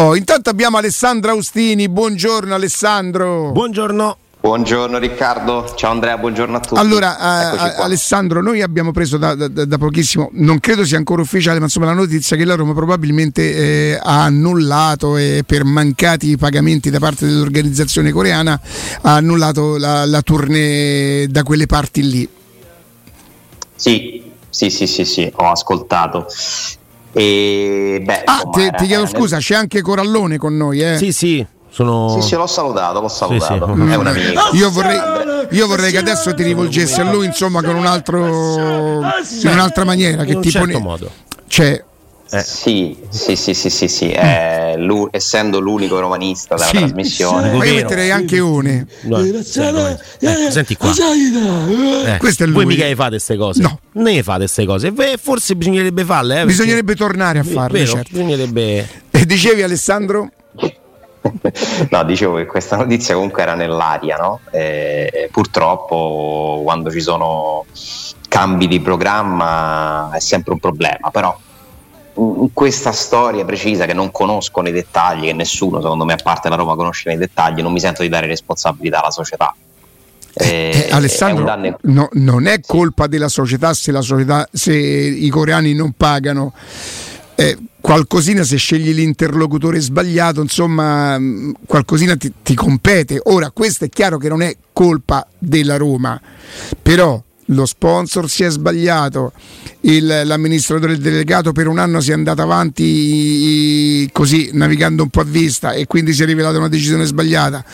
Oh, intanto abbiamo Alessandro Austini, buongiorno Alessandro. Buongiorno. Buongiorno Riccardo, ciao Andrea, buongiorno a tutti. Allora, eh, Alessandro, noi abbiamo preso da, da, da, pochissimo, non credo sia ancora ufficiale, ma insomma la notizia che la Roma probabilmente eh, ha annullato eh, per mancati pagamenti da parte dell'organizzazione coreana, ha annullato la, la tournée da quelle parti lì. Sì, sì, sì, sì, sì, ho ascoltato. E, beh, ah, insomma, ti, ti chiedo scusa, c'è anche Corallone con noi, eh? Sì, sì. Sono... Sì, sì, l'ho salutato, l'ho salutato. Sì, sì. È un amico. Io vorrei, io vorrei che adesso ti rivolgessi a lui, insomma, con un altro in un'altra maniera. Che in un ti certo pone... modo. Cioè, eh. Sì, sì, sì, sì, sì, sì. Eh, lui, essendo l'unico romanista della sì, trasmissione. Ma io metterei anche une. No, eh, senti qua. Eh, Questo è lui. Voi mica le fate queste cose. No. Ne fate queste cose. Beh, forse bisognerebbe farle. Eh, bisognerebbe tornare a farle. Vero, certo. Bisognerebbe... E dicevi Alessandro? no, dicevo che questa notizia comunque era nell'aria, no? Eh, purtroppo quando ci sono cambi di programma è sempre un problema, però questa storia precisa che non conosco nei dettagli, che nessuno secondo me a parte la Roma conosce nei dettagli, non mi sento di dare responsabilità alla società. Eh, eh, Alessandro, danno... no, non è colpa della società se, la società se, i coreani non pagano. Eh, qualcosina se scegli l'interlocutore sbagliato, insomma, qualcosina ti, ti compete. Ora, questo è chiaro che non è colpa della Roma, però lo sponsor si è sbagliato, il, l'amministratore delegato per un anno si è andato avanti così navigando un po' a vista e quindi si è rivelata una decisione sbagliata.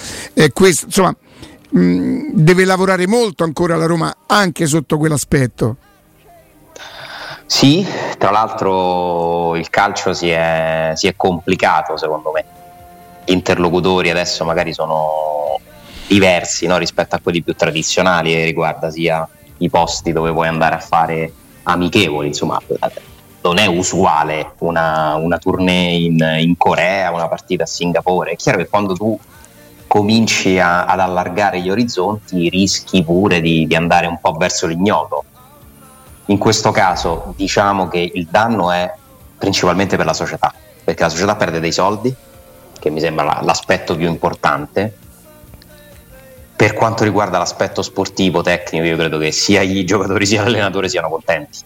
Questo, insomma, mh, deve lavorare molto ancora la Roma anche sotto quell'aspetto. Sì, tra l'altro il calcio si è, si è complicato secondo me. Gli interlocutori adesso magari sono diversi no, rispetto a quelli più tradizionali e riguarda sia i posti dove vuoi andare a fare amichevoli, insomma non è usuale una, una tournée in, in, Corea, una partita a Singapore, è chiaro che quando tu cominci a, ad allargare gli orizzonti rischi pure di, di andare un po' verso l'ignoto. In questo caso diciamo che il danno è principalmente per la società, perché la società perde dei soldi, che mi sembra l'aspetto più importante, per quanto riguarda l'aspetto sportivo, tecnico, io credo che sia i giocatori sia l'allenatore siano contenti.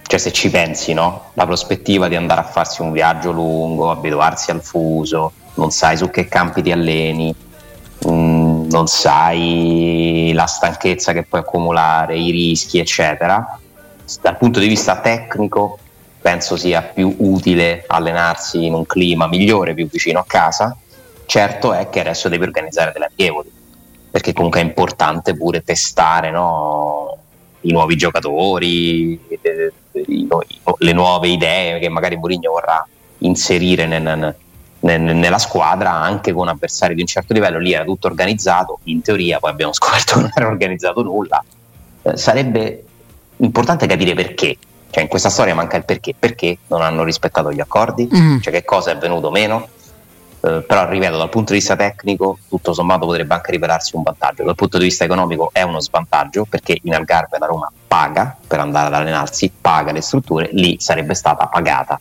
Cioè se ci pensi, no? La prospettiva di andare a farsi un viaggio lungo, abituarsi al fuso, non sai su che campi ti alleni, mh, mm, non sai la stanchezza che puoi accumulare, i rischi, eccetera. Dal punto di vista tecnico penso sia più utile allenarsi in un clima migliore, più vicino a casa. Certo è che adesso devi organizzare delle amichevoli perché comunque è importante pure testare no? i nuovi giocatori, le, le, nuove idee che magari Mourinho vorrà inserire nel, nel, nella squadra anche con avversari di un certo livello. Lì era tutto organizzato, in teoria poi abbiamo scoperto che non era organizzato nulla. Eh, sarebbe importante capire perché. Cioè, in questa storia manca il perché. Perché non hanno rispettato gli accordi? Mm. Cioè, che cosa è venuto meno? Eh, però ripeto dal punto di vista tecnico tutto sommato potrebbe anche rivelarsi un vantaggio. Dal punto di vista economico è uno svantaggio perché in Algarve la Roma paga per andare ad allenarsi paga le strutture lì sarebbe stata pagata.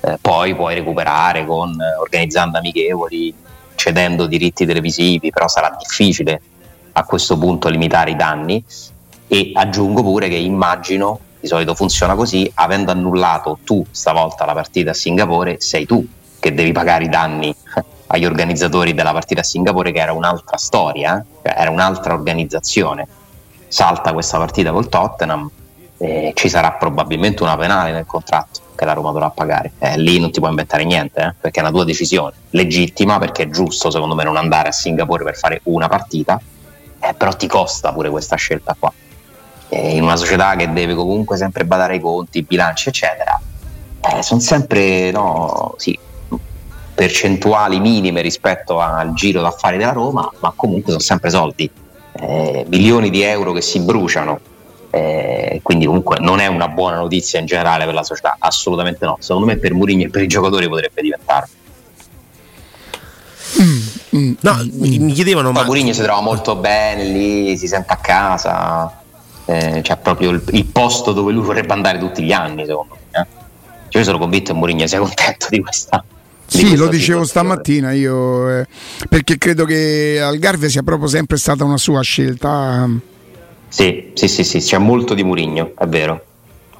Eh, poi puoi recuperare con eh, organizzando amichevoli cedendo diritti televisivi però sarà difficile a questo punto limitare i danni. E aggiungo pure che immagino di solito funziona così avendo annullato tu stavolta la partita a Singapore sei tu che devi pagare i danni agli organizzatori della partita a Singapore che era un'altra storia, eh? era un'altra organizzazione. Salta questa partita col Tottenham e ci sarà probabilmente una penale nel contratto che la Roma dovrà pagare. Eh, lì non ti puoi inventare niente, eh? perché è una tua decisione, legittima perché è giusto secondo me non andare a Singapore per fare una partita, eh, però ti costa pure questa scelta qua. in una società che deve comunque sempre badare ai conti, i bilanci, eccetera, eh, sono sempre no, sì, percentuali minime rispetto al giro d'affari della Roma, ma comunque sono sempre soldi, eh, milioni di euro che si bruciano. Eh, quindi comunque non è una buona notizia in generale per la società, assolutamente no. Secondo me per Mourinho e per i giocatori potrebbe diventare. Mm, mm, no, mm. mi chiedevano ma Mourinho si trova molto bene lì, si sente a casa, eh, c'è proprio il, il, posto dove lui vorrebbe andare tutti gli anni, secondo me. Eh. Cioè, io sono convinto che Mourinho sia contento di questa Sì, lo dicevo stamattina io, eh, perché credo che Algarve sia proprio sempre stata una sua scelta. Sì, sì, sì, sì, c'è molto di Murigno, è vero.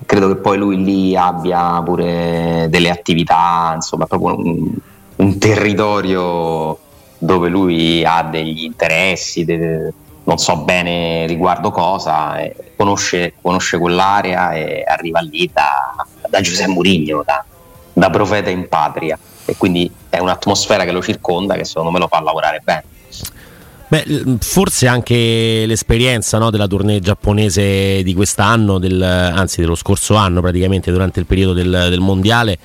Credo che poi lui lì abbia pure delle attività, insomma, proprio un, un territorio dove lui ha degli interessi, de, non so bene riguardo cosa, conosce, conosce, quell'area e arriva lì da, da Giuseppe Murigno, da, da profeta in patria e quindi è un'atmosfera che lo circonda che secondo me lo fa lavorare bene. Beh, forse anche l'esperienza no, della tournée giapponese di quest'anno, del, anzi dello scorso anno praticamente durante il periodo del, del mondiale,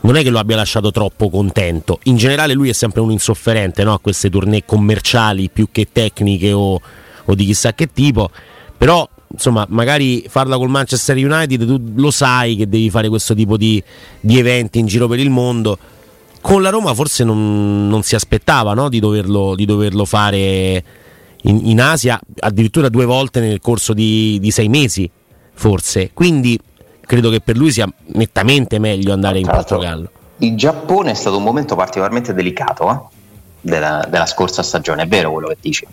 non è che lo abbia lasciato troppo contento. In generale lui è sempre un insofferente no, a queste tournée commerciali più che tecniche o, o di chissà che tipo, però insomma, magari farla col Manchester United, tu lo sai che devi fare questo tipo di, di eventi in giro per il mondo. Con la Roma forse non, non si aspettava no? di, doverlo, di, doverlo, fare in, in, Asia addirittura due volte nel corso di, di, sei mesi, forse. Quindi credo che per lui sia nettamente meglio andare in Portogallo. Il Giappone è stato un momento particolarmente delicato eh? della, della scorsa stagione, è vero quello che dici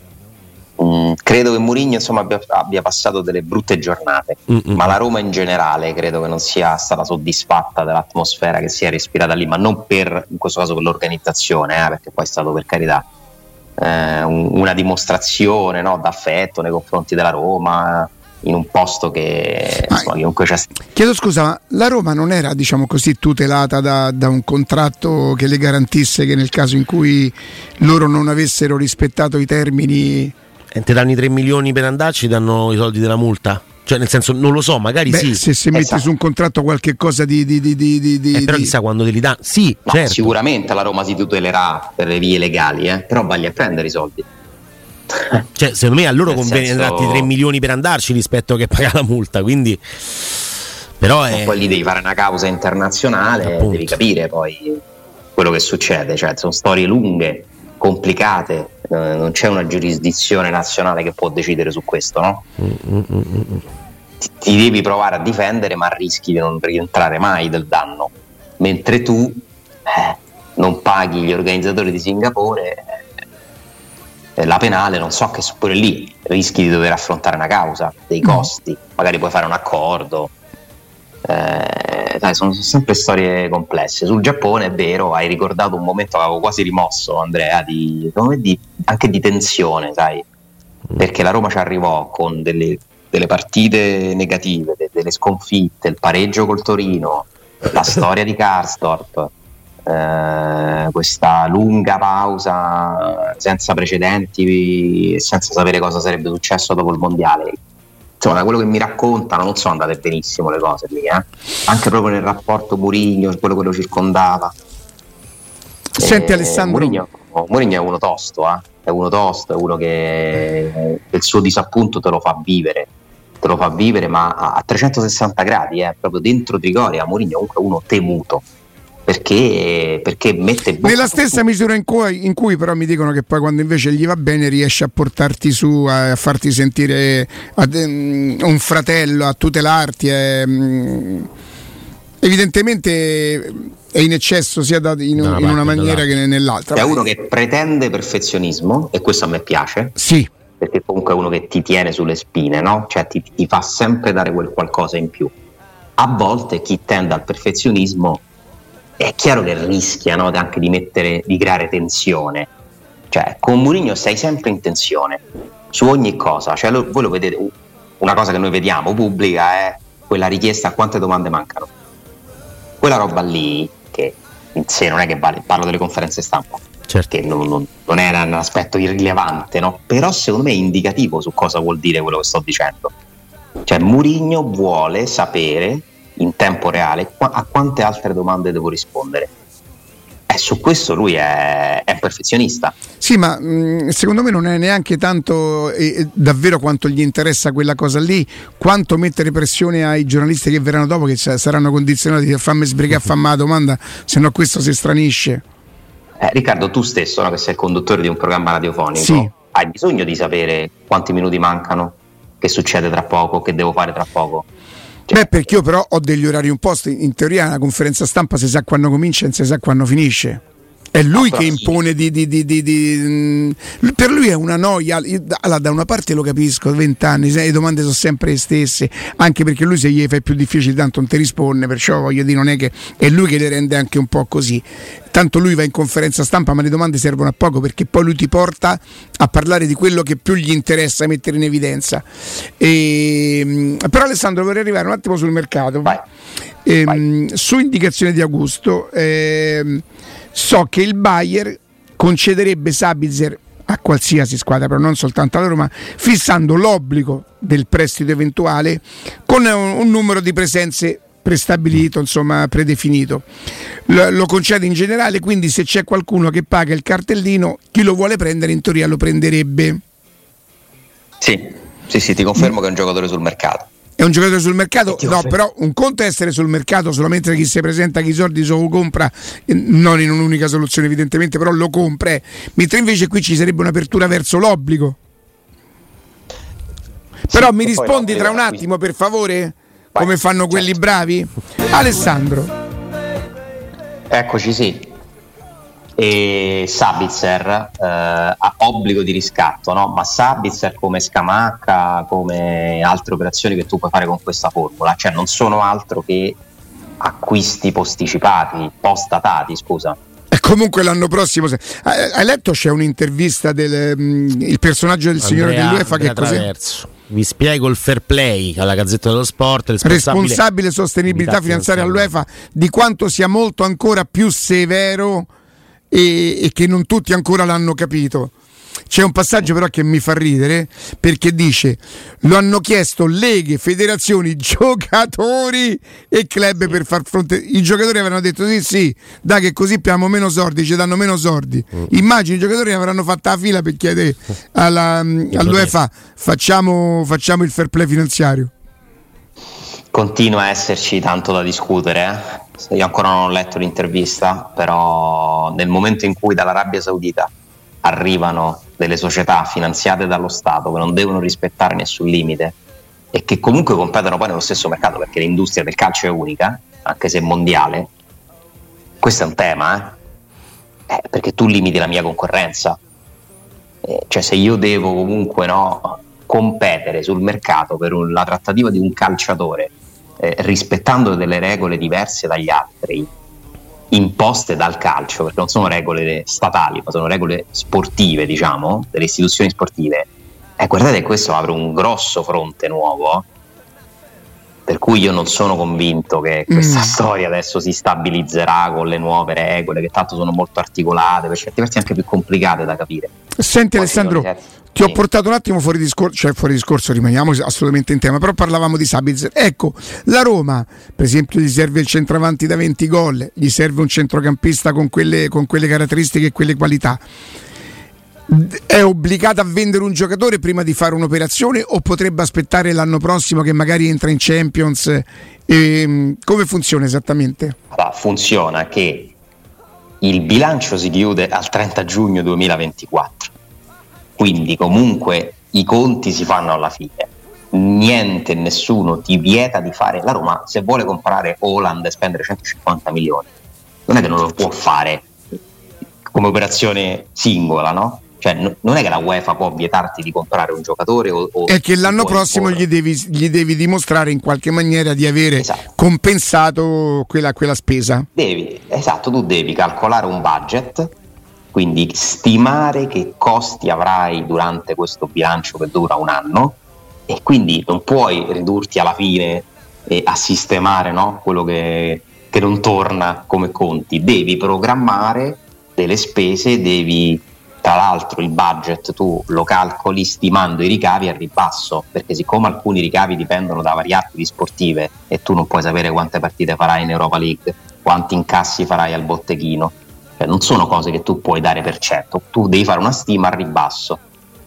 Mm, credo che Mourinho insomma, abbia, abbia, passato delle brutte giornate, Mm-mm. ma la Roma in generale credo che non sia stata soddisfatta dell'atmosfera che si è respirata lì, ma non per, in questo caso per l'organizzazione, eh, perché poi è stato per carità eh, un, una dimostrazione no, d'affetto nei confronti della Roma in un posto che insomma, chiunque c'è chiedo scusa ma la Roma non era diciamo così tutelata da, da, un contratto che le garantisse che nel caso in cui loro non avessero rispettato i termini e ti danno i 3 milioni per andarci, danno i soldi della multa? Cioè, nel senso, non lo so, magari Beh, sì. Se, se metti esatto. su un contratto qualche cosa di. di, di, di, di eh, però chissà quando te li dà. Sì, no, certo. Sicuramente la Roma si tutelerà per le vie legali, eh? però vagli a prendere i soldi. Cioè, secondo me a loro conviene senso... darti 3 milioni per andarci rispetto che pagare la multa, quindi. Però è... Poi lì devi fare una causa internazionale, Appunto. devi capire poi quello che succede, cioè sono storie lunghe complicate, eh, non c'è una giurisdizione nazionale che può decidere su questo, no? Ti, ti, devi provare a difendere, ma rischi di non rientrare mai del danno, mentre tu eh, non paghi gli organizzatori di Singapore. Eh, la penale, non so che pure lì rischi di dover affrontare una causa, dei costi, magari puoi fare un accordo, eh, dai, sono sempre storie complesse. Sul Giappone è vero, hai ricordato un momento che avevo quasi rimosso, Andrea, di, di, anche di tensione, sai? Perché la Roma ci arrivò con delle, delle partite negative, de, delle sconfitte, il pareggio col Torino, la storia di Karsdorp, eh, questa lunga pausa senza precedenti, senza sapere cosa sarebbe successo dopo il mondiale insomma, da quello che mi raccontano non sono andate benissimo le cose lì, eh? anche proprio nel rapporto Murigno, quello che lo circondava. Senti eh, Alessandro. Murigno, è uno tosto, eh? è uno tosto, è uno che il suo disappunto te lo fa vivere, te lo fa vivere ma a 360 gradi, eh? proprio dentro Trigoria, Murigno è comunque uno temuto perché, perché mette nella stessa misura in cui, in cui, però mi dicono che poi quando invece gli va bene riesce a portarti su a, farti sentire a, um, un fratello a tutelarti è, um, evidentemente è in eccesso sia da, in, in una maniera che nell'altra. È uno che pretende perfezionismo e questo a me piace. Sì. Perché comunque è uno che ti tiene sulle spine no? cioè ti, ti fa sempre dare quel qualcosa in più. A volte chi tende al perfezionismo è chiaro che rischia no, anche di, mettere, di creare tensione. Cioè, con Mourinho sei sempre in tensione su ogni cosa. Cioè, lo, voi lo vedete, una cosa che noi vediamo pubblica è quella richiesta a quante domande mancano. Quella roba lì, che in sé non è che vale, parlo delle conferenze stampa, certo. che non, non, non era un aspetto irrilevante, no? però secondo me è indicativo su cosa vuol dire quello che sto dicendo. Cioè, Mourinho vuole sapere in tempo reale a quante altre domande devo rispondere. E su questo lui è, è un perfezionista. Sì, ma mh, mm, secondo me non è neanche tanto eh, davvero quanto gli interessa quella cosa lì, quanto mettere pressione ai giornalisti che verranno dopo, che saranno condizionati a farmi sbrigare a fammi la domanda, se no questo si stranisce. Eh, Riccardo, tu stesso, no, che sei il conduttore di un programma radiofonico, sì. hai bisogno di sapere quanti minuti mancano, che succede tra poco, che devo fare tra poco. Beh, perché io però ho degli orari un po', in teoria la conferenza stampa si sa quando comincia e si sa quando finisce. È lui no, che impone di, di, di, di, mm, Per lui è una noia. Allora, da una parte lo capisco, 20 anni, le domande sono sempre le stesse, anche perché lui se gli fai più difficile tanto non ti risponde, perciò voglio dire, non è che è lui che le rende anche un po' così. Tanto lui va in conferenza stampa, ma le domande servono a poco perché poi lui ti porta a parlare di quello che più gli interessa mettere in evidenza. E, mm, però Alessandro vorrei arrivare un attimo sul mercato. Vai. E, ehm, Vai. Su indicazione di Augusto. Eh, so che il Bayer concederebbe Sabitzer a qualsiasi squadra, però non soltanto alla Roma, fissando l'obbligo del prestito eventuale con un, un numero di presenze prestabilito, insomma predefinito. Lo, lo, concede in generale, quindi se c'è qualcuno che paga il cartellino, chi lo vuole prendere in teoria lo prenderebbe. Sì, sì, sì ti confermo che è un giocatore sul mercato. È un giocatore sul mercato? No, però un conto è essere sul mercato solamente chi si presenta, chi i soldi lo compra, non in un'unica soluzione evidentemente, però lo compra. Mentre invece qui ci sarebbe un'apertura verso l'obbligo. Però mi rispondi tra un attimo per favore? Come fanno quelli certo. bravi? Alessandro. Eccoci sì e Sabitzer eh, ha obbligo di riscatto, no? ma Sabitzer come Scamacca, come altre operazioni che tu puoi fare con questa formula, cioè non sono altro che acquisti posticipati, post-datati, scusa. E comunque l'anno prossimo, hai letto c'è un'intervista del mm, personaggio del Andrea, signore dell'UEFA che cos'è? Traverso. Vi spiego il fair play alla Gazzetta dello Sport. Responsabile, responsabile sostenibilità finanziaria all'UEFA di quanto sia molto ancora più severo e, e che non tutti ancora l'hanno capito. C'è un passaggio però che mi fa ridere perché dice lo hanno chiesto leghe, federazioni, giocatori e club per far fronte. I giocatori avranno detto sì sì, dai che così abbiamo meno soldi, ci danno meno soldi. Mm. Immagini i giocatori avranno fatto la fila per chiedere alla, all'UEFA facciamo, facciamo il fair play finanziario. Continua a esserci tanto da discutere. Eh? Io ancora non ho letto l'intervista, però nel momento in cui dall'Arabia Saudita arrivano delle società finanziate dallo Stato che non devono rispettare nessun limite e che comunque competono poi nello stesso mercato perché l'industria del calcio è unica, anche se mondiale, questo è un tema, eh? Eh, perché tu limiti la mia concorrenza. Eh, cioè se io devo comunque no, competere sul mercato per un, la trattativa di un calciatore eh, rispettando delle regole diverse dagli altri imposte dal calcio, perché non sono regole statali, ma sono regole sportive, diciamo, delle istituzioni sportive. E eh, guardate questo apre un grosso fronte nuovo. Per cui io non sono convinto che questa mm. storia adesso si stabilizzerà con le nuove regole, che tanto sono molto articolate, per certi versi anche più complicate da capire. Senti Poi Alessandro, ti ho portato un attimo fuori discorso, cioè fuori discorso, rimaniamo assolutamente in tema, però parlavamo di Sabitzer. Ecco, la Roma, per esempio, gli serve il centravanti da 20 gol, gli serve un centrocampista con quelle, con quelle caratteristiche e quelle qualità. È obbligata a vendere un giocatore prima di fare un'operazione o potrebbe aspettare l'anno prossimo che magari entra in Champions? E, ehm, come funziona esattamente? Funziona che il bilancio si chiude al 30 giugno 2024 quindi comunque i conti si fanno alla fine. Niente, nessuno ti vieta di fare la Roma se vuole comprare Holland e spendere 150 milioni. Non è che non lo può fare come operazione singola, no? Cioè, n- non è che la UEFA può vietarti di comprare un giocatore o, o è che l'anno prossimo gli devi, gli devi, dimostrare in qualche maniera di avere esatto. compensato quella, quella spesa. Devi, esatto, tu devi calcolare un budget quindi stimare che costi avrai durante questo bilancio che dura un anno e quindi non puoi ridurti alla fine e a sistemare no? quello che, che non torna come conti, devi programmare delle spese, devi tra l'altro il budget tu lo calcoli stimando i ricavi al ribasso, perché siccome alcuni ricavi dipendono da variabili sportive e tu non puoi sapere quante partite farai in Europa League, quanti incassi farai al botteghino, cioè, non sono cose che tu puoi dare per certo, tu devi fare una stima al ribasso.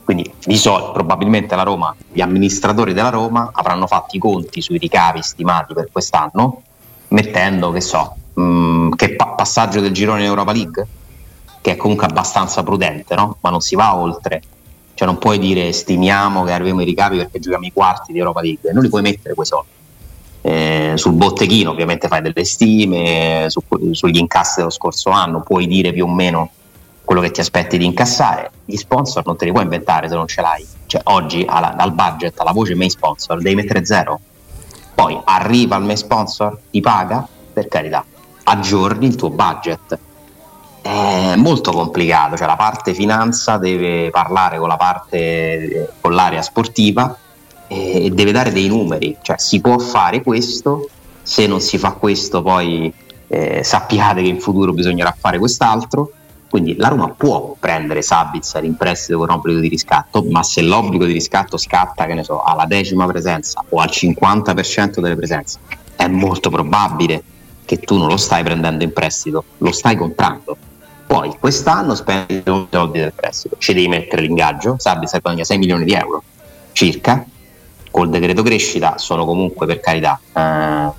Quindi di solito probabilmente la Roma, gli amministratori della Roma avranno fatto i conti sui ricavi stimati per quest'anno, mettendo, che so, mh, mm, che pa- passaggio del girone in Europa League, che è comunque abbastanza prudente, no? ma non si va oltre. Cioè non puoi dire stimiamo che arriviamo ai ricavi perché giochiamo i quarti di Europa League, non li puoi mettere quei soldi. eh, sul botteghino ovviamente fai delle stime, su, sugli incassi dello scorso anno puoi dire più o meno quello che ti aspetti di incassare, gli sponsor non te li puoi inventare se non ce l'hai. Cioè, oggi alla, dal budget alla voce main sponsor devi mettere zero. Poi arriva il main sponsor, ti paga, per carità, aggiorni il tuo budget. È molto complicato, cioè la parte finanza deve parlare con la parte con l'area sportiva e deve dare dei numeri, cioè si può fare questo, se non si fa questo poi eh, sappiate che in futuro bisognerà fare quest'altro quindi la Roma può prendere Sabitzer in prestito con obbligo di riscatto, ma se l'obbligo di riscatto scatta, che ne so, alla decima presenza o al 50% delle presenze, è molto probabile che tu non lo stai prendendo in prestito, lo stai comprando. Poi quest'anno spendi i soldi del prestito, ci devi mettere l'ingaggio, Sabitzer guadagna 6 milioni di euro circa, col decreto crescita sono comunque per carità eh,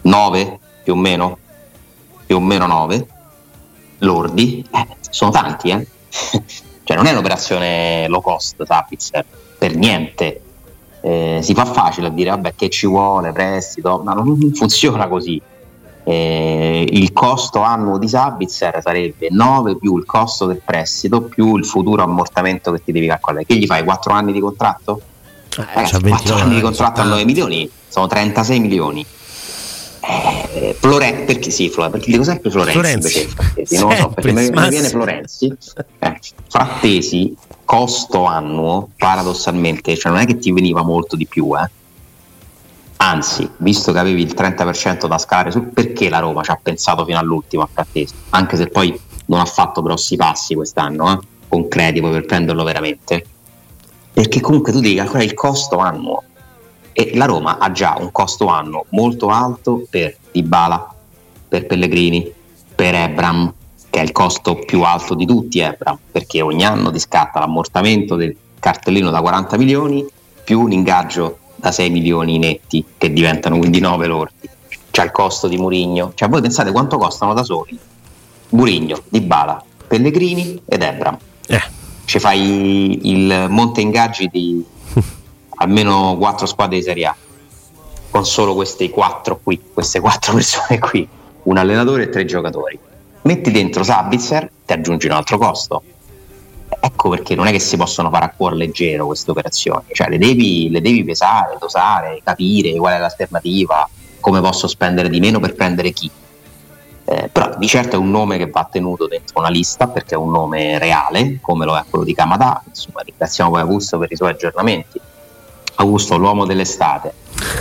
9 più o meno, più o meno 9 lordi, eh, sono tanti, eh? cioè non è un'operazione low cost Sapitzer, per niente. Eh, si fa facile a dire vabbè che ci vuole, prestito, ma non funziona così. Eh, il costo annuo di Sabitzer sarebbe 9 più il costo del prestito più il futuro ammortamento che ti devi calcolare. Che gli fai 4 anni di contratto? Eh, Ragazzi, 4 anni di contratto a 9 milioni sono 36 milioni eh, Florenzi, perché sì, Florenzi, perché dico sempre Florenzi, Florenzi. Perché, non so, perché mi, mi viene Florenzi. Eh, frattesi, costo annuo, paradossalmente, cioè non è che ti veniva molto di più, eh. Anzi, visto che avevi il 30% da scalare perché la Roma ci ha pensato fino all'ultimo a Frattesi? Anche se poi non ha fatto grossi passi quest'anno, eh, concreti poi per prenderlo veramente. Perché comunque tu devi calcolare il costo annuo e la Roma ha già un costo anno molto alto per Dybala, per Pellegrini, per Ebram, che è il costo più alto di tutti Ebram, perché ogni anno ti scatta l'ammortamento del cartellino da 40 milioni più un ingaggio da 6 milioni netti, che diventano quindi 9 lordi. C'è il costo di Murigno. Cioè voi pensate quanto costano da soli? Murigno, Dybala, Pellegrini ed Ebram. Eh. Ci fai il monte ingaggi di almeno quattro squadre di Serie A con solo queste quattro qui, queste quattro persone qui, un allenatore e tre giocatori. Metti dentro Sabitzer, ti aggiungi un altro costo. Ecco perché non è che si possono fare a cuore leggero queste operazioni, cioè le devi, le devi pesare, dosare, capire qual è l'alternativa, come posso spendere di meno per prendere chi. Eh, però di certo è un nome che va tenuto dentro una lista perché è un nome reale, come lo è quello di Kamada. Insomma, ringraziamo poi Augusto per i suoi aggiornamenti Augusto, l'uomo dell'estate,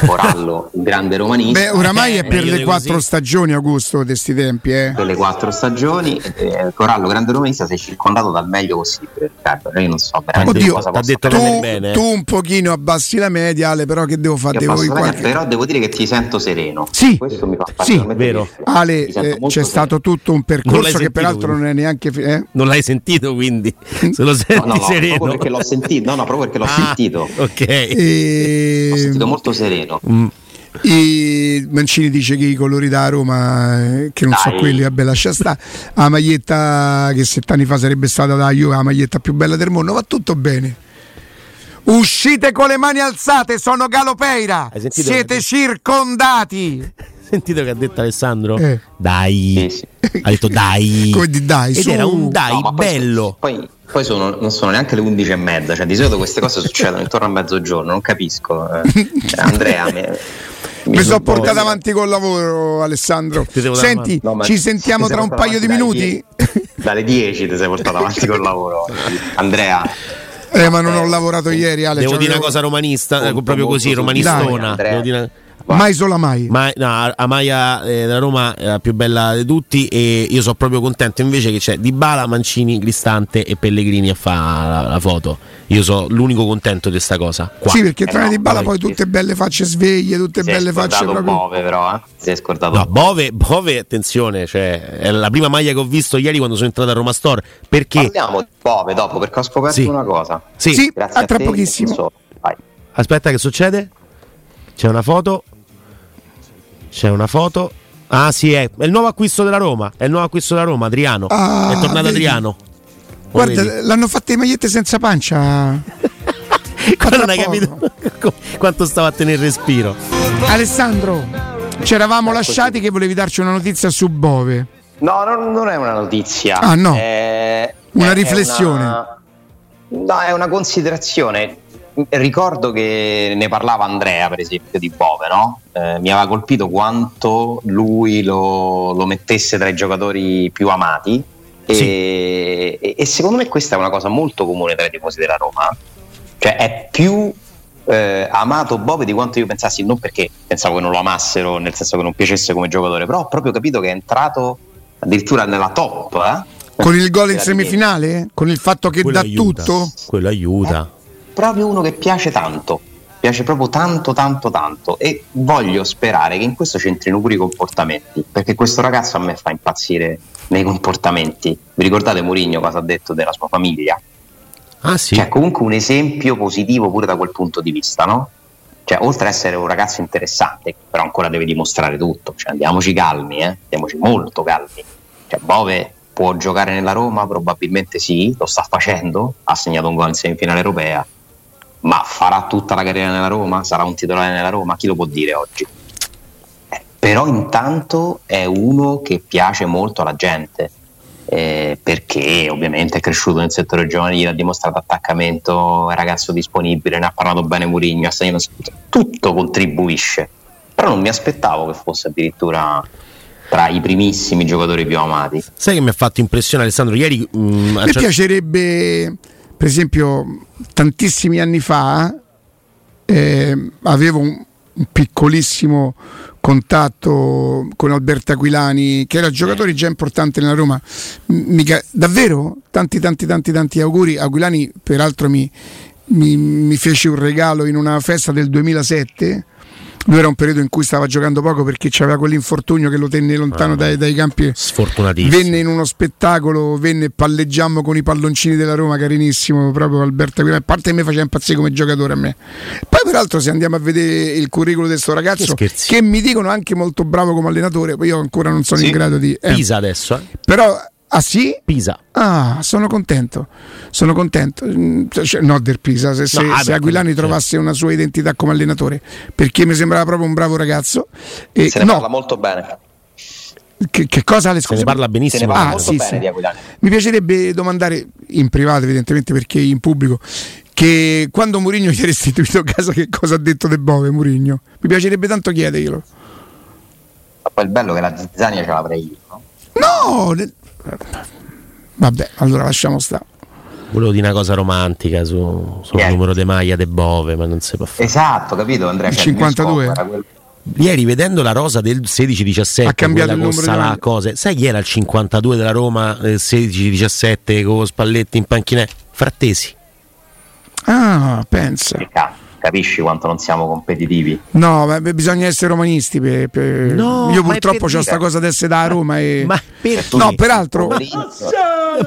Corallo, il grande romanista. Beh, oramai è per le quattro così. stagioni, Augusto, di questi tempi. Eh. Per le quattro stagioni, eh, Corallo, grande romanista, sei circondato dal meglio possibile, Riccardo. Io non so veramente Oddio, cosa posso detto tu, bene. tu un pochino abbassi la media, Ale, però che devo fare? Devo qualche... Però devo dire che ti sento sereno. Sì, questo mi fa sì, vero. Ale, eh, c'è sereno. stato tutto un percorso che peraltro quindi. non è neanche... Eh? Non l'hai sentito quindi? Se lo senti no, no, sereno. Proprio perché l'ho sentito, no, no, proprio perché l'ho ah, sentito. Ok. E e... Ho sentito molto sereno. Mm. E Mancini dice che i colori da Roma, eh, che non Dai. so quelli, vabbè, lascia stare. La maglietta che sette fa sarebbe stata da Juve, la maglietta più bella del mondo, va tutto bene. Uscite con le mani alzate, sono Galopeira. Siete circondati. Sentito che ha detto Alessandro? Eh. Dai. Sì, sì. Ha detto dai. Come di dai, Ed su. era un dai no, bello. Poi, poi poi sono, non sono neanche le 11 e mezza, cioè di solito queste cose succedono intorno a mezzogiorno, non capisco. Eh, cioè, Andrea, me, mi, mi sono portato avanti col lavoro, Alessandro. Senti, no, ci sentiamo tra un paio di minuti. dalle 10 ti sei portato avanti col lavoro. Andrea. Eh, ma non ho lavorato ieri, Ale. Devo dire una cosa romanista, eh, proprio così, romanistona. Devo dire Mai sola mai. mai no, Amaya eh, della Roma è la più bella di tutti e io sono proprio contento invece che c'è Di Bala, Mancini, Cristante e Pellegrini a fare la, la, foto. Io sono l'unico contento di questa cosa. Qua. Sì, perché tra eh no, Di Bala poi tutte belle facce sveglie, tutte belle facce proprio. Bove però, eh? Si è scordato. No, Bove, Bove, attenzione, cioè, è la prima maglia che ho visto ieri quando sono entrato a Roma Store. Perché? Parliamo di Bove dopo perché ho scoperto sì. una cosa. Sì, sì Grazie a tra te, pochissimo. Aspetta, che succede? C'è una foto. C'è una foto. Ah, sì, è, è, il nuovo acquisto della Roma. È il nuovo acquisto della Roma, Adriano. Ah, è tornato vedi. Adriano. Guarda, vedi? l'hanno fatte le magliette senza pancia. Qua non hai capito quanto stava a tenere il respiro. Alessandro, ci eravamo lasciati che volevi darci una notizia su Bove. No, non, non è una notizia. Ah, no. È, una è riflessione. Una, no, è una considerazione. Ricordo che ne parlava Andrea, per esempio, di Bove, no? eh, mi aveva colpito quanto lui lo, lo, mettesse tra i giocatori più amati. Sì. E, e, secondo me questa è una cosa molto comune tra i tifosi della Roma. Cioè, è più eh, amato Bove di quanto io pensassi, non perché pensavo che non lo amassero, nel senso che non piacesse come giocatore, però ho proprio capito che è entrato addirittura nella top. Eh? Con il gol in semifinale? Con il fatto che quello dà aiuta, tutto? Quello aiuta. Proprio uno che piace tanto. Piace proprio tanto, tanto, tanto. E voglio sperare che in questo c'entrino pure i comportamenti. Perché questo ragazzo a me fa impazzire nei comportamenti. Vi ricordate Mourinho cosa ha detto della sua famiglia? Ah, sì. Cioè, comunque un esempio positivo pure da quel punto di vista, no? Cioè, oltre ad essere un ragazzo interessante, però ancora deve dimostrare tutto. Cioè, andiamoci calmi, eh? andiamoci molto calmi. Cioè, Bove può giocare nella Roma? Probabilmente sì, lo sta facendo, ha segnato un gol in semifinale europea, ma farà tutta la carriera nella Roma? Sarà un titolare nella Roma? Chi lo può dire oggi? Eh, però intanto è uno che piace molto alla gente eh, perché ovviamente è cresciuto nel settore giovanile, ha dimostrato attaccamento, è ragazzo disponibile, ne ha parlato bene Murigno, tutto contribuisce. Però non mi aspettavo che fosse addirittura tra i primissimi giocatori più amati. Sai che mi ha fatto impressione Alessandro ieri? Mh, mm, mi cioè... piacerebbe, per esempio, tantissimi anni fa eh, avevo un, un piccolissimo contatto con Alberto Aquilani, che era giocatore già importante nella Roma. Mica, davvero? Tanti, tanti, tanti, tanti auguri. Aquilani, peraltro, mi, mi, mi fece un regalo in una festa del 2007 lui era un periodo in cui stava giocando poco perché c'aveva quell'infortunio che lo tenne lontano ah, dai, dai, campi. Sfortunatissimo. Venne in uno spettacolo, venne palleggiamo con i palloncini della Roma, carinissimo, proprio Alberto A parte mi faceva impazzire come giocatore a me. Poi peraltro se andiamo a vedere il curriculum di questo ragazzo, che, che, mi dicono anche molto bravo come allenatore, poi io ancora non sono sì. in grado di... Eh. Pisa adesso. Eh. Però Ah sì? Pisa. Ah, sono contento. Sono contento. Mm, cioè, no, del Pisa, se, se, no, se Aquilani trovasse una sua identità come allenatore, perché mi sembrava proprio un bravo ragazzo. E, se ne no. parla molto bene. Che, che, cosa le Se ne parla benissimo. Ne parla ah, sì, sì. Mi piacerebbe domandare in privato, evidentemente, perché in pubblico, che quando Mourinho gli ha restituito a casa, che cosa ha detto De Bove Mourinho? Mi piacerebbe tanto chiederglielo. Ma poi il bello è che la zizzania ce l'avrei io, no? No, Vabbè, allora lasciamo stare. Volevo dire una cosa romantica su, sul yeah. numero di maglia de Bove, ma non si può fare. Esatto, capito Andrea? Cioè, 52. Ieri vedendo la rosa del 16-17 ha cambiato il numero la cose. Sai chi era il 52 della Roma del 16-17 con Spalletti in panchina? Frattesi. Ah, pensa capisci quanto non siamo competitivi. No, beh, bisogna essere romanisti. Per, per... No, Io purtroppo ho questa cosa di essere da Roma. E... Ma perché? No, peraltro.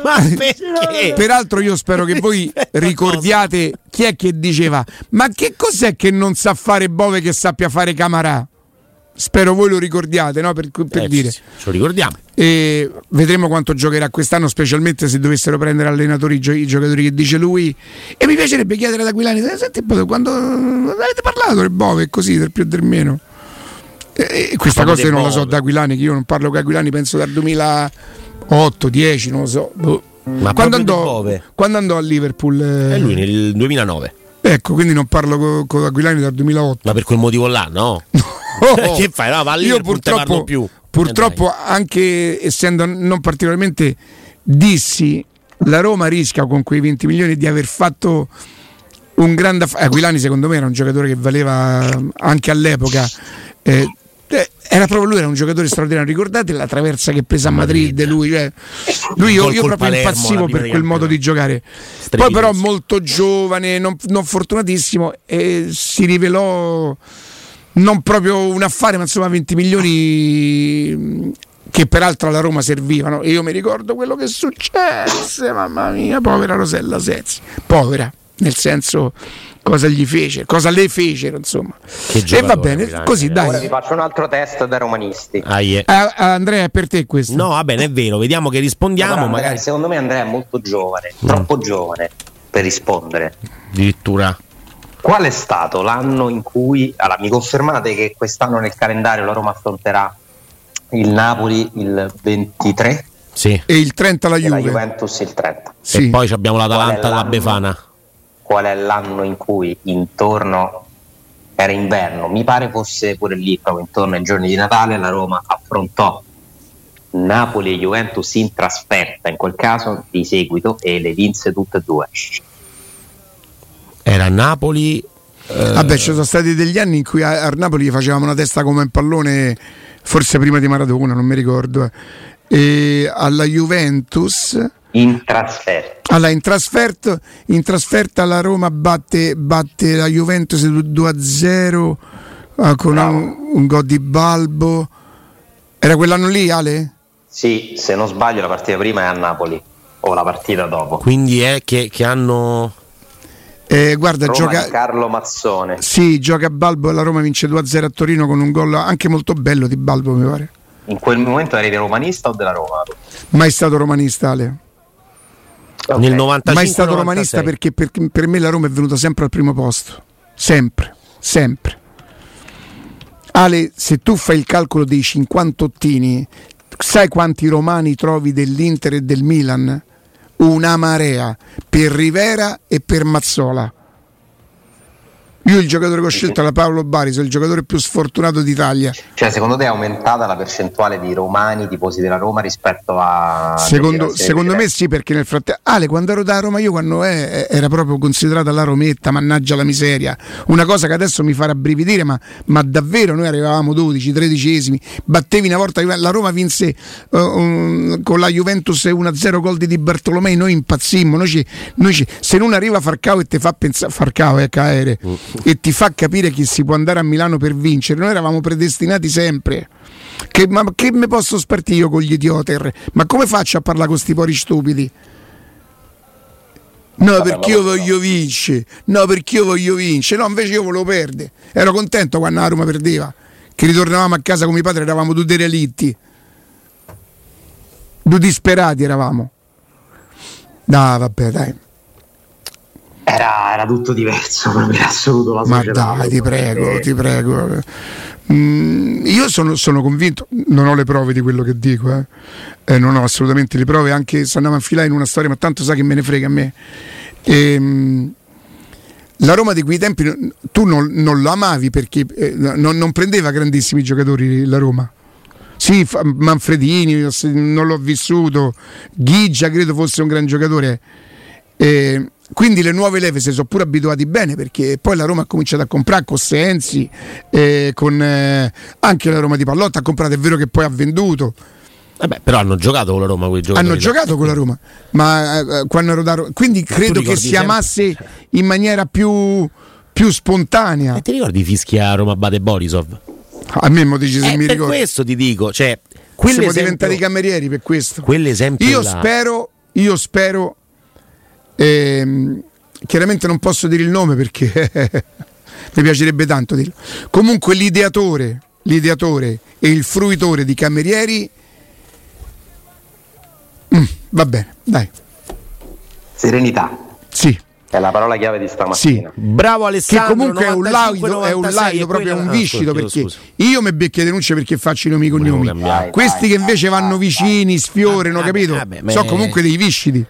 Ma perché? Peraltro, io spero che voi ricordiate chi è che diceva: Ma che cos'è che non sa fare Bove che sappia fare Camarà? Spero voi lo ricordiate, no? per, per eh, dire. Sì, ce lo ricordiamo. E vedremo quanto giocherà quest'anno, specialmente se dovessero prendere allenatori i giocatori che dice lui. E mi piacerebbe chiedere ad Aquilani: Senti, quando avete parlato del Bove così, del più e del meno? E questa cosa io non la so da Aquilani, che io non parlo con Aquilani, penso dal 2008-10, non lo so. Boh. Ma quando andò, quando andò, a Liverpool? Eh, lui nel 2009. Ecco, quindi non parlo con, con Aquilani dal 2008. Ma per quel motivo là, no? Oh, che fai? No, va lì io purtroppo, più. purtroppo eh anche essendo non particolarmente dissi, la Roma rischia con quei 20 milioni di aver fatto un grande affare. Aquilani secondo me era un giocatore che valeva anche all'epoca. Eh, eh, era proprio lui, era un giocatore straordinario. Ricordate la traversa che presa a Madrid? Lui, cioè, lui io, io proprio impazzivo per quel modo di giocare. Poi, però, molto giovane, non, non fortunatissimo, e si rivelò non proprio un affare, ma insomma 20 milioni che peraltro alla Roma servivano. E io mi ricordo quello che successe, mamma mia, povera Rosella Sezzi, povera, nel senso cosa gli fece, cosa le fecero, insomma. E va bene, così dai. Ora vi faccio un altro test da romanisti. Ah, yeah. uh, Andrea, è per te questo? No, va bene, è vero, vediamo che rispondiamo. No, magari. Secondo me Andrea è molto giovane, mm. troppo giovane per rispondere. Addirittura. Qual è stato l'anno in cui, allora mi confermate che quest'anno nel calendario la Roma affronterà il Napoli il 23? Sì. E il 30 la Juve. La Juventus il 30. Sì. E poi abbiamo l'Atalanta alla Befana. Qual è l'anno in cui intorno era inverno, mi pare fosse pure lì, proprio intorno ai giorni di Natale, la Roma affrontò Napoli e Juventus in trasferta, in quel caso di seguito, e le vinse tutte e due. Era Napoli. Eh... Vabbè, ci sono stati degli anni in cui a, a Napoli facevamo una testa come un pallone, forse prima di Maradona, non mi ricordo. Eh. E alla Juventus. In trasferta. Allora, in, trasferta, in trasferta la Roma batte, batte la Juventus 2-0 ah, con un, un gol di Balbo. Era quell'anno lì, Ale? Sì, se non sbaglio la partita prima è a Napoli o la partita dopo. Quindi è che, che hanno... Eh, guarda, Roma gioca... Carlo Mazzone. Sì, gioca a Balbo e la Roma vince 2-0 a Torino con un gol anche molto bello di Balbo, mi pare. In quel momento eri romanista o della Roma? Mai stato romanista, Ale. Okay. Nel 95 Mai stato romanista perché per, per me la Roma è venuta sempre al primo posto. Sempre, sempre. Ale, se tu fai il calcolo dei 50 ottini, sai quanti romani trovi dell'Inter e del Milan? Una marea per Rivera e per Mazzola. Io il giocatore che ho scelto era Paolo Bari, sono il giocatore più sfortunato d'Italia. Cioè, secondo te è aumentata la percentuale di romani tifosi della Roma rispetto a. Secondo, secondo me sì, perché nel frattempo. Ale, quando ero da Roma, io quando è, era proprio considerata la Rometta, mannaggia la miseria. Una cosa che adesso mi fa rabbrividire, ma, ma davvero noi arrivavamo 12, 13esimi. Battevi una volta, la Roma vinse uh, um, con la Juventus 1-0 gol di Bartolomei, noi impazzimmo. Noi ci, noi ci, se non arriva Farcao e ti fa pensare. Farcao è eh, caere. Mm e ti fa capire che si può andare a Milano per vincere. Noi eravamo predestinati sempre. Che, ma che me posso spartire io con gli idioter? Ma come faccio a parlare con questi pori stupidi? No, perché io voglio vincere. No, perché io voglio vincere. No, invece io volevo perdere. Ero contento quando la Roma perdeva. Che ritornavamo a casa con mio padre, eravamo tutti relitti. Due disperati eravamo. No, vabbè, dai era, era tutto diverso per assoluto. La Ma dai, ti prego, ti prego. Mm, io sono, sono, convinto, non ho le prove di quello che dico, eh. Eh, non ho assolutamente le prove, anche se andiamo a filare in una storia, ma tanto sa che me ne frega a me. E, ehm, la Roma di quei tempi tu non, non lo amavi perché eh, non, non, prendeva grandissimi giocatori la Roma. Sì, Manfredini, non l'ho vissuto, Ghigia credo fosse un gran giocatore. Eh, quindi le nuove leve si sono pure abituati bene perché poi la Roma ha cominciato a comprare con Sensi, eh, con eh, anche la Roma di Pallotta ha comprato, è vero che poi ha venduto. Vabbè, però hanno giocato con la Roma quei giocatori. Hanno giocato con la Roma, ma eh, quando ero da Roma. Quindi credo che si amasse in maniera più, più spontanea. E ti ricordi Fischia Roma Bade Borisov? A me mo dici se eh, mi per ricordo. questo ti dico, cioè, siamo diventati camerieri per questo. Quell'esempio io là. spero, io spero eh, chiaramente non posso dire il nome perché mi piacerebbe tanto dirlo. Comunque l'ideatore, l'ideatore e il fruitore di Camerieri mm, va bene, dai. Serenità. Sì. È la parola chiave di stamattina. Sì. Bravo Alessandro. Che comunque 95, è un laido, è un laido proprio un viscido perché scusa. io mi becchio denunce perché faccio i nomi cognomi. Questi che invece vanno vicini, sfiorano, capito? Beh, Sono comunque dei viscidi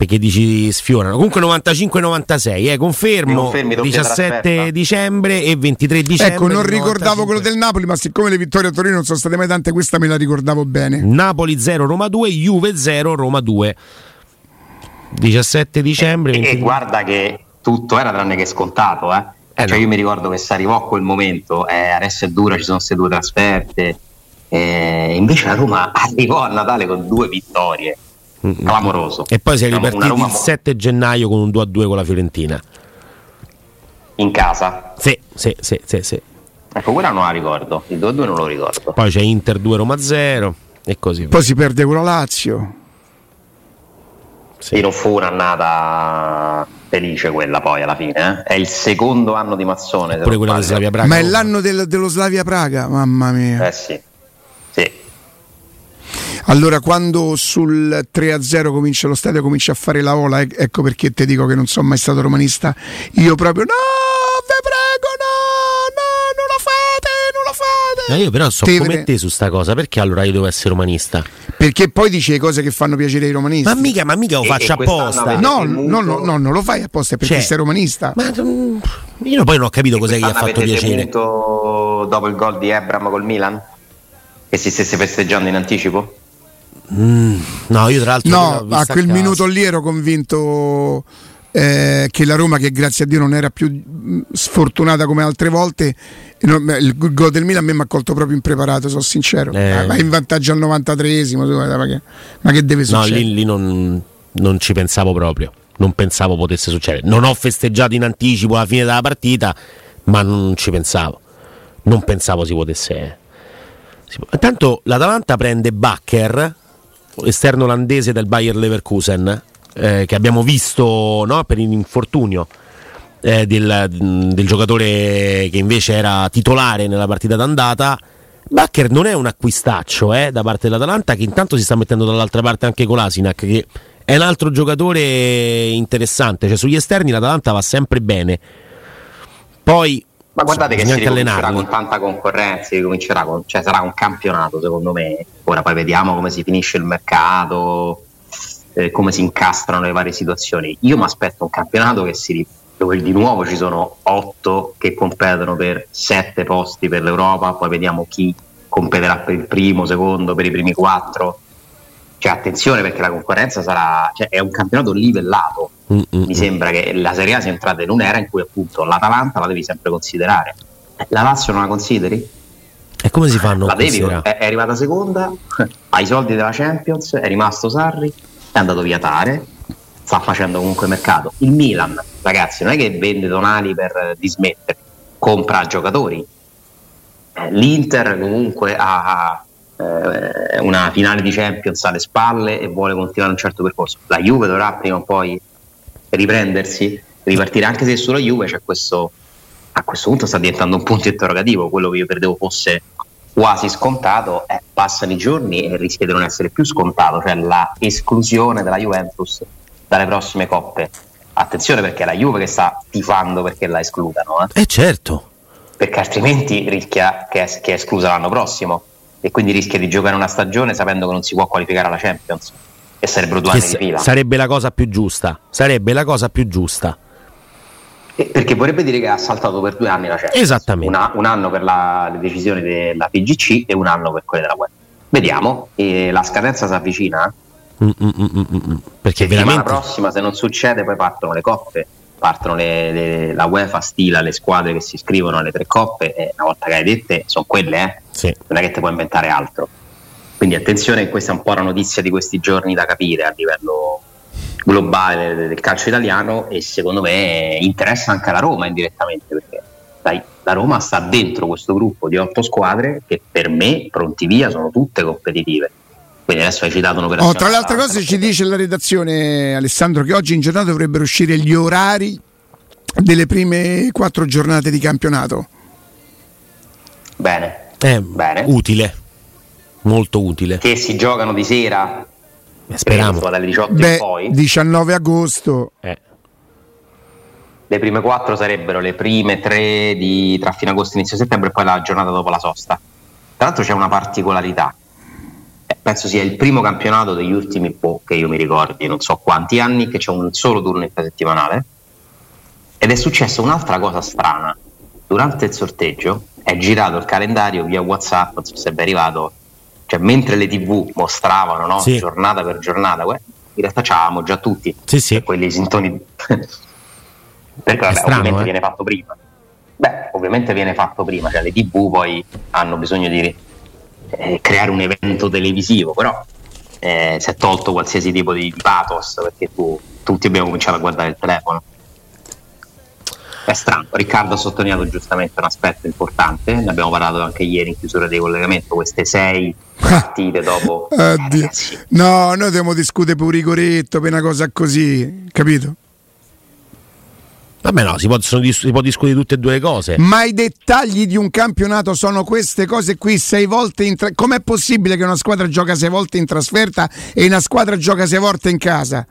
perché dici sfiorano. Comunque 95-96, eh, confermo. 17 dicembre e 23 dicembre. Ecco, non ricordavo 95. quello del Napoli, ma siccome le vittorie a Torino non sono state mai tante, questa me la ricordavo bene. Napoli 0, Roma 2, Juve 0, Roma 2. 17 dicembre. E, e guarda che tutto era tranne che scontato, eh. Eh cioè no. io mi ricordo che si arrivò a quel momento, eh, adesso è dura, ci sono queste due trasferte. Eh, invece la Roma arrivò a Natale con due vittorie clamoroso. E poi si è ripartiti il 7 gennaio con un 2-2 con la Fiorentina. In casa? Sì, sì, sì, sì, sì. Ecco, quella non la ricordo, il 2-2 non lo ricordo. Poi c'è Inter 2 Roma 0 e così. Poi si perde con la Lazio. Sì. E non fu un'annata felice quella poi alla fine. Eh? È il secondo anno di Mazzone. Pure quella di Slavia Praga. Ma è l'anno del, dello Slavia Praga, mamma mia. Eh sì. Sì. Allora, quando sul 3-0 comincia lo stadio, comincia a fare la ola, ecco perché ti dico che non sono mai stato romanista. Io proprio no, ve prego, no, no, non lo fate, non lo fate. No, io però so Tevere. come te su sta cosa, perché allora io devo essere romanista? Perché poi dici le cose che fanno piacere ai romanisti. Ma mica, ma mica lo faccio apposta. No, no, no, no, non lo fai apposta, è perché cioè, sei romanista. Ma io poi non ho capito cos'è che ha fatto piacere. dopo il gol di Ebram col Milan? Che si stesse festeggiando in anticipo? Mm, no, io tra l'altro no, a quel a minuto lì ero convinto eh, che la Roma, che grazie a Dio non era più mm, sfortunata come altre volte, il gol del Milan a me mi ha colto proprio impreparato, sono sincero. Eh. Ma in vantaggio al 93esimo, ma che, ma che deve succedere? No, lì, lì non, non ci pensavo proprio, non pensavo potesse succedere. Non ho festeggiato in anticipo la fine della partita, ma non ci pensavo. Non pensavo si potesse. Intanto l'Atalanta prende Bakker, esterno olandese del Bayer Leverkusen, eh, che abbiamo visto no, per l'infortunio eh, del, del, giocatore che invece era titolare nella partita d'andata. Bakker non è un acquistaccio eh, da parte dell'Atalanta che intanto si sta mettendo dall'altra parte anche con l'Asinac che è un altro giocatore interessante, cioè sugli esterni l'Atalanta va sempre bene. Poi ma guardate che si ricomincerà con tanta concorrenza, ricomincerà con, cioè sarà un campionato secondo me. Ora poi vediamo come si finisce il mercato, eh, come si incastrano le varie situazioni. Io mi aspetto un campionato che si dove di nuovo ci sono otto che competono per sette posti per l'Europa, poi vediamo chi competerà per il primo, secondo, per i primi quattro. Cioè, attenzione perché la concorrenza sarà. Cioè, è un campionato livellato. Mm-hmm. Mi sembra che la Serie A sia entrata in un'era in cui appunto l'Atalanta la devi sempre considerare. La Lazio non la consideri? E come si fanno? La devi, è, è arrivata seconda, ha i soldi della Champions, è rimasto Sarri, è andato via Tare, sta facendo comunque mercato. Il Milan, ragazzi, non è che vende Donali per dismettere, compra giocatori. Eh, L'Inter comunque ha eh, una finale di Champions alle spalle e vuole continuare un certo percorso. La Juve dovrà prima o poi riprendersi, ripartire, anche se sulla Juve c'è questo, a questo punto sta diventando un punto interrogativo, quello che io credevo fosse quasi scontato, eh, passano i giorni e rischia di non essere più scontato, cioè la esclusione della Juventus dalle prossime coppe. Attenzione perché è la Juve che sta tifando perché la escludano. Eh, eh certo. Perché altrimenti rischia che è, che è esclusa l'anno prossimo e quindi rischia di giocare una stagione sapendo che non si può qualificare alla Champions e sarebbero due anni di fila. Sarebbe la cosa più giusta, sarebbe la cosa più giusta. perché vorrebbe dire che ha saltato per due anni la Champions. Esattamente. Una, un anno per la, le decisioni della PGC e un anno per quelle della web. Vediamo, e la scadenza si avvicina. Mm, mm, mm, mm, mm. perché veramente... la prossima, se non succede, poi partono le coppe partono le, le, la UEFA stila le squadre che si iscrivono alle tre coppe e una volta che hai dette sono quelle, eh? sì. non è che ti puoi inventare altro. Quindi attenzione, questa è un po' la notizia di questi giorni da capire a livello globale del calcio italiano e secondo me interessa anche la Roma indirettamente perché dai, la Roma sta dentro questo gruppo di otto squadre che per me pronti via sono tutte competitive quindi adesso hai citato un'operazione. Oh, tra le altre cose ci dice la redazione Alessandro che oggi in giornata dovrebbero uscire gli orari delle prime quattro giornate di campionato. Bene. Eh, Bene. Utile. Molto utile. Che si giocano di sera. Eh, speriamo. Dalle 18 Beh, in poi. 19 agosto. Eh. Le prime quattro sarebbero le prime tre di, tra fine agosto e inizio settembre e poi la giornata dopo la sosta. Tra l'altro c'è una particolarità penso sia il primo campionato degli ultimi po' che io mi ricordi, non so quanti anni, che c'è un solo turno settimanale. Ed è successa un'altra cosa strana. Durante il sorteggio è girato il calendario via WhatsApp, non so se è arrivato, cioè mentre le TV mostravano no? sì. giornata per giornata, in realtà c'avevamo già tutti sì, sì. quelli sintoni. Perché vabbè, strano, ovviamente eh? viene fatto prima. Beh, ovviamente viene fatto prima, cioè le TV poi hanno bisogno di eh, creare un evento televisivo, però eh, si è tolto qualsiasi tipo di, di pathos perché tu, tutti abbiamo cominciato a guardare il telefono. È strano, Riccardo ha sottolineato giustamente un aspetto importante, ne abbiamo parlato anche ieri in chiusura di collegamento, queste sei partite dopo... Eh, no, noi dobbiamo discutere pure Rigoretto per una cosa così, capito? Vabbè no, si, possono, si può discutere tutte e due le cose. Ma i dettagli di un campionato sono queste cose qui, sei volte in tra... Com'è possibile che una squadra gioca sei volte in trasferta e una squadra gioca sei volte in casa?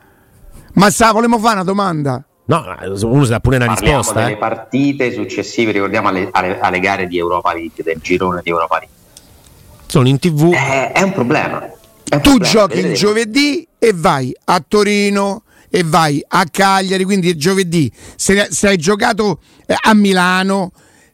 Ma sa, volevamo fare una domanda? No, uno si dà pure una Parliamo risposta. delle Eh. partite successive, ricordiamo alle, alle- alle gare di Europa League, del girone di Europa League. Sono in tv. Eh, è un problema. È un Tu problema, giochi il vedete? giovedì e vai a Torino e vai a Cagliari, quindi il giovedì. Se, se hai giocato eh, a Milano,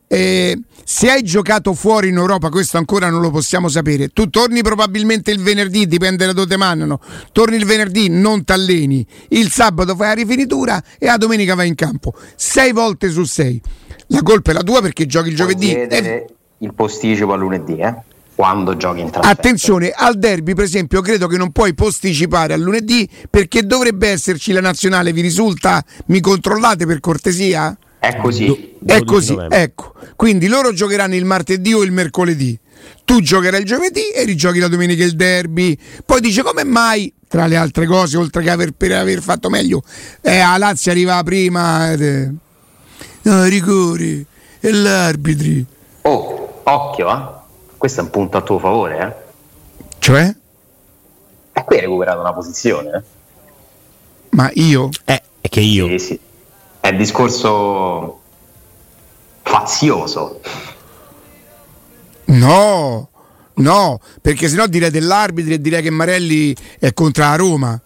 eh, se hai giocato fuori in Europa, questo ancora non lo possiamo sapere. Tu torni probabilmente il venerdì, dipende da dove ti mandano. Torni il venerdì, non t'alleni. Il sabato fai la rifinitura e la domenica vai in campo. Sei volte su sei. La colpa è la tua perché giochi il giovedì. e- chiedere il posticipo a lunedì, eh? quando giochi in trasferta. Attenzione, al derby per esempio credo che non puoi posticipare a lunedì perché dovrebbe esserci la nazionale, vi risulta? Mi controllate per cortesia? È così. Do- È 12 così, novembre. ecco. Quindi loro giocheranno il martedì o il mercoledì. Tu giocherai il giovedì e rigiochi la domenica il derby. Poi dice come mai, tra le altre cose, oltre che aver, per aver fatto meglio, eh, a Lazio arriva prima. eh, no, rigori e l'arbitri. Oh, occhio, eh? questo è un punto a tuo favore. Eh? Cioè? E qui hai recuperato una posizione. Eh? Ma io? Eh, è che io. Sì, sì. È discorso fazioso. No, no, perché sennò direi dell'arbitro e direi che Marelli è contro la Roma.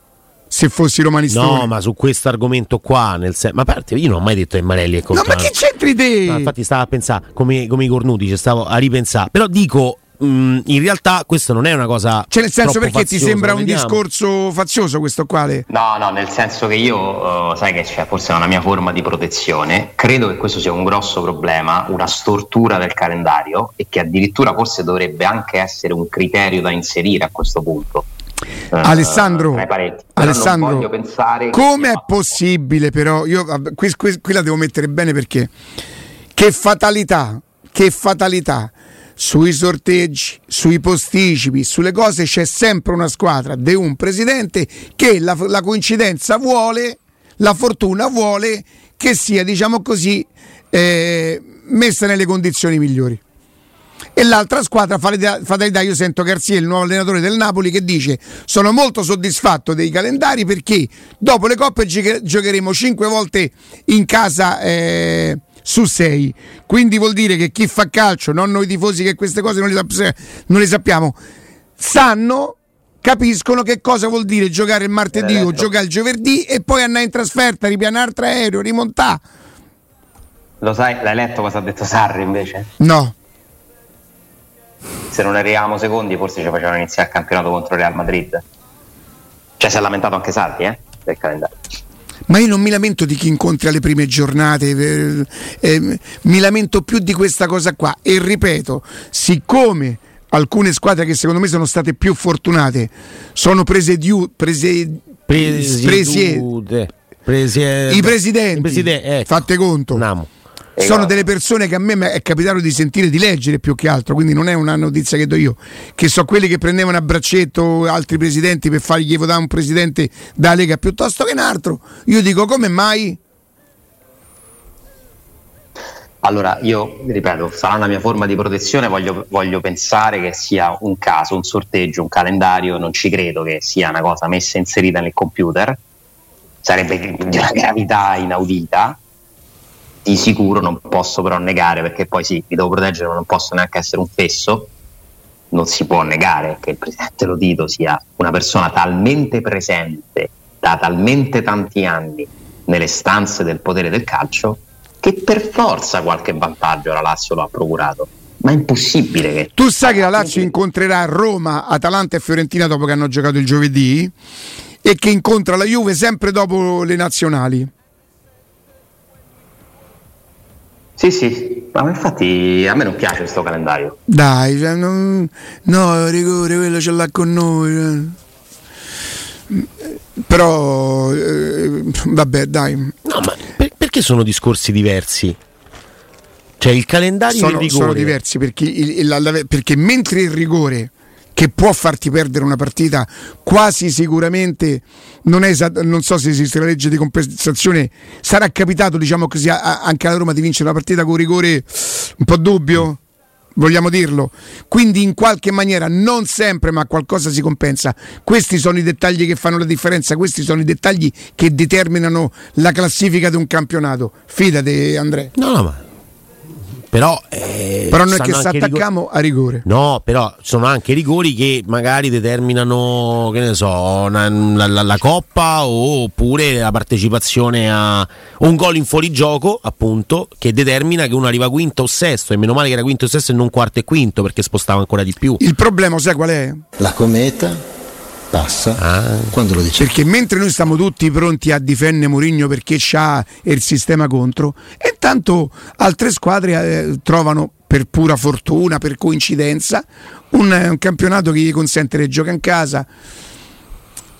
Se fossi romanista. No, ma su questo argomento qua, nel sen- ma a parte, io non ho mai detto che Marelli è No, contro ma che c'entri te? No, infatti stavo a pensare come, come i cornuti, ci stavo a ripensare. Però dico, mh, in realtà questo non è una cosa. Cioè, nel senso, perché ti faziosa, sembra un discorso fazioso questo quale? No, no, nel senso che io, eh, sai che c'è forse una mia forma di protezione, credo che questo sia un grosso problema, una stortura del calendario e che addirittura forse dovrebbe anche essere un criterio da inserire a questo punto. Eh, Alessandro, Alessandro, come è possibile però, io, qui, qui- qui la devo mettere bene perché che fatalità, che fatalità, sui sorteggi, sui posticipi, sulle cose c'è sempre una squadra di un presidente che la, la coincidenza vuole, la fortuna vuole che sia, diciamo così, eh, messa nelle condizioni migliori. E l'altra squadra fatalità, io sento Garzia il nuovo allenatore del Napoli che dice sono molto soddisfatto dei calendari perché dopo le coppe gioche- giocheremo 5 volte in casa eh, su 6 quindi vuol dire che chi fa calcio non noi tifosi che queste cose non le, sap- non le sappiamo sanno capiscono che cosa vuol dire giocare il martedì o giocare il giovedì e poi andare in trasferta ripianare aereo rimontare Lo sai, l'hai letto cosa ha detto Sarri invece? no Se non arriviamo secondi forse ci facevano iniziare il campionato contro il Real Madrid. Cioè si è lamentato anche Sarri, eh? Del calendario. Ma io non mi lamento di chi incontri alle prime giornate, eh, eh, mi lamento più di questa cosa qua. E ripeto, siccome alcune squadre che secondo me sono state più fortunate sono prese di prese, presi- Presiedute. Presie- i presidenti, i preside- ecco. fate conto. Namo. Sono delle persone che a me è capitato di sentire, di leggere più che altro, quindi non è una notizia che do io, che so quelli che prendevano a braccetto altri presidenti per fargli votare un presidente da Lega piuttosto che un altro. Io dico come mai? Allora, io ripeto, sarà una mia forma di protezione, voglio, voglio pensare che sia un caso, un sorteggio, un calendario, non ci credo che sia una cosa messa inserita nel computer, sarebbe di una gravità inaudita, di sicuro non posso però negare, perché poi sì, mi devo proteggere, ma non posso neanche essere un fesso, non si può negare che il presidente Lotito sia una persona talmente presente da talmente tanti anni nelle stanze del potere del calcio che per forza qualche vantaggio la Lazio lo ha procurato. Ma è impossibile che. Tu sai che la Lazio incontrerà Roma, Atalanta e Fiorentina dopo che hanno giocato il giovedì e che incontra la Juve sempre dopo le nazionali. Sì, sì, ma infatti a me non piace questo calendario. Dai, cioè, non- no, rigore, quello ce l'ha con noi. eh. Però, eh, vabbè, dai. No, ma per- perché sono discorsi diversi? Cioè il calendario e il Sono, rigore. sono diversi perché, il- il- la- perché mentre il rigore che può farti perdere una partita quasi sicuramente non, esat- non so se esiste la legge di compensazione sarà capitato diciamo così a- a- anche alla Roma di vincere una partita con rigore un po' dubbio vogliamo dirlo. Quindi in qualche maniera, non sempre, ma qualcosa si compensa. Questi sono i dettagli che fanno la differenza, questi sono i dettagli che determinano la classifica di un campionato. Fidate Andrea. No, no, ma però, eh, però non è che si attacchiamo rigori... a rigore. No, però sono anche rigori che magari determinano, che ne so, una, la, la, la, coppa oppure la partecipazione a un gol in fuorigioco, appunto, che determina che uno arriva quinto o sesto. E meno male che era quinto o sesto e non quarto e quinto perché spostava ancora di più. Il problema, sai qual è? La cometa passa ah. quando lo dice. Perché mentre noi stiamo tutti pronti a difendere Mourinho perché c'ha il sistema contro, e intanto altre squadre eh, trovano per pura fortuna, per coincidenza, un, un campionato che gli consente di giocare in casa.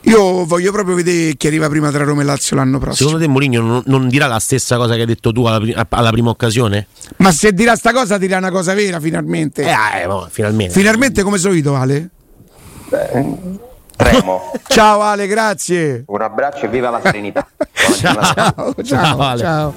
Io voglio proprio vedere chi arriva prima tra Roma e Lazio l'anno prossimo. Secondo te Mourinho non, non, dirà la stessa cosa che hai detto tu alla, alla, prima occasione? Ma se dirà sta cosa dirà una cosa vera finalmente. Eh, eh, no, finalmente. Finalmente come solito Ale? Beh Tremo. ciao Ale, grazie. Un abbraccio e viva la serenità. ciao, ciao, ciao. ciao.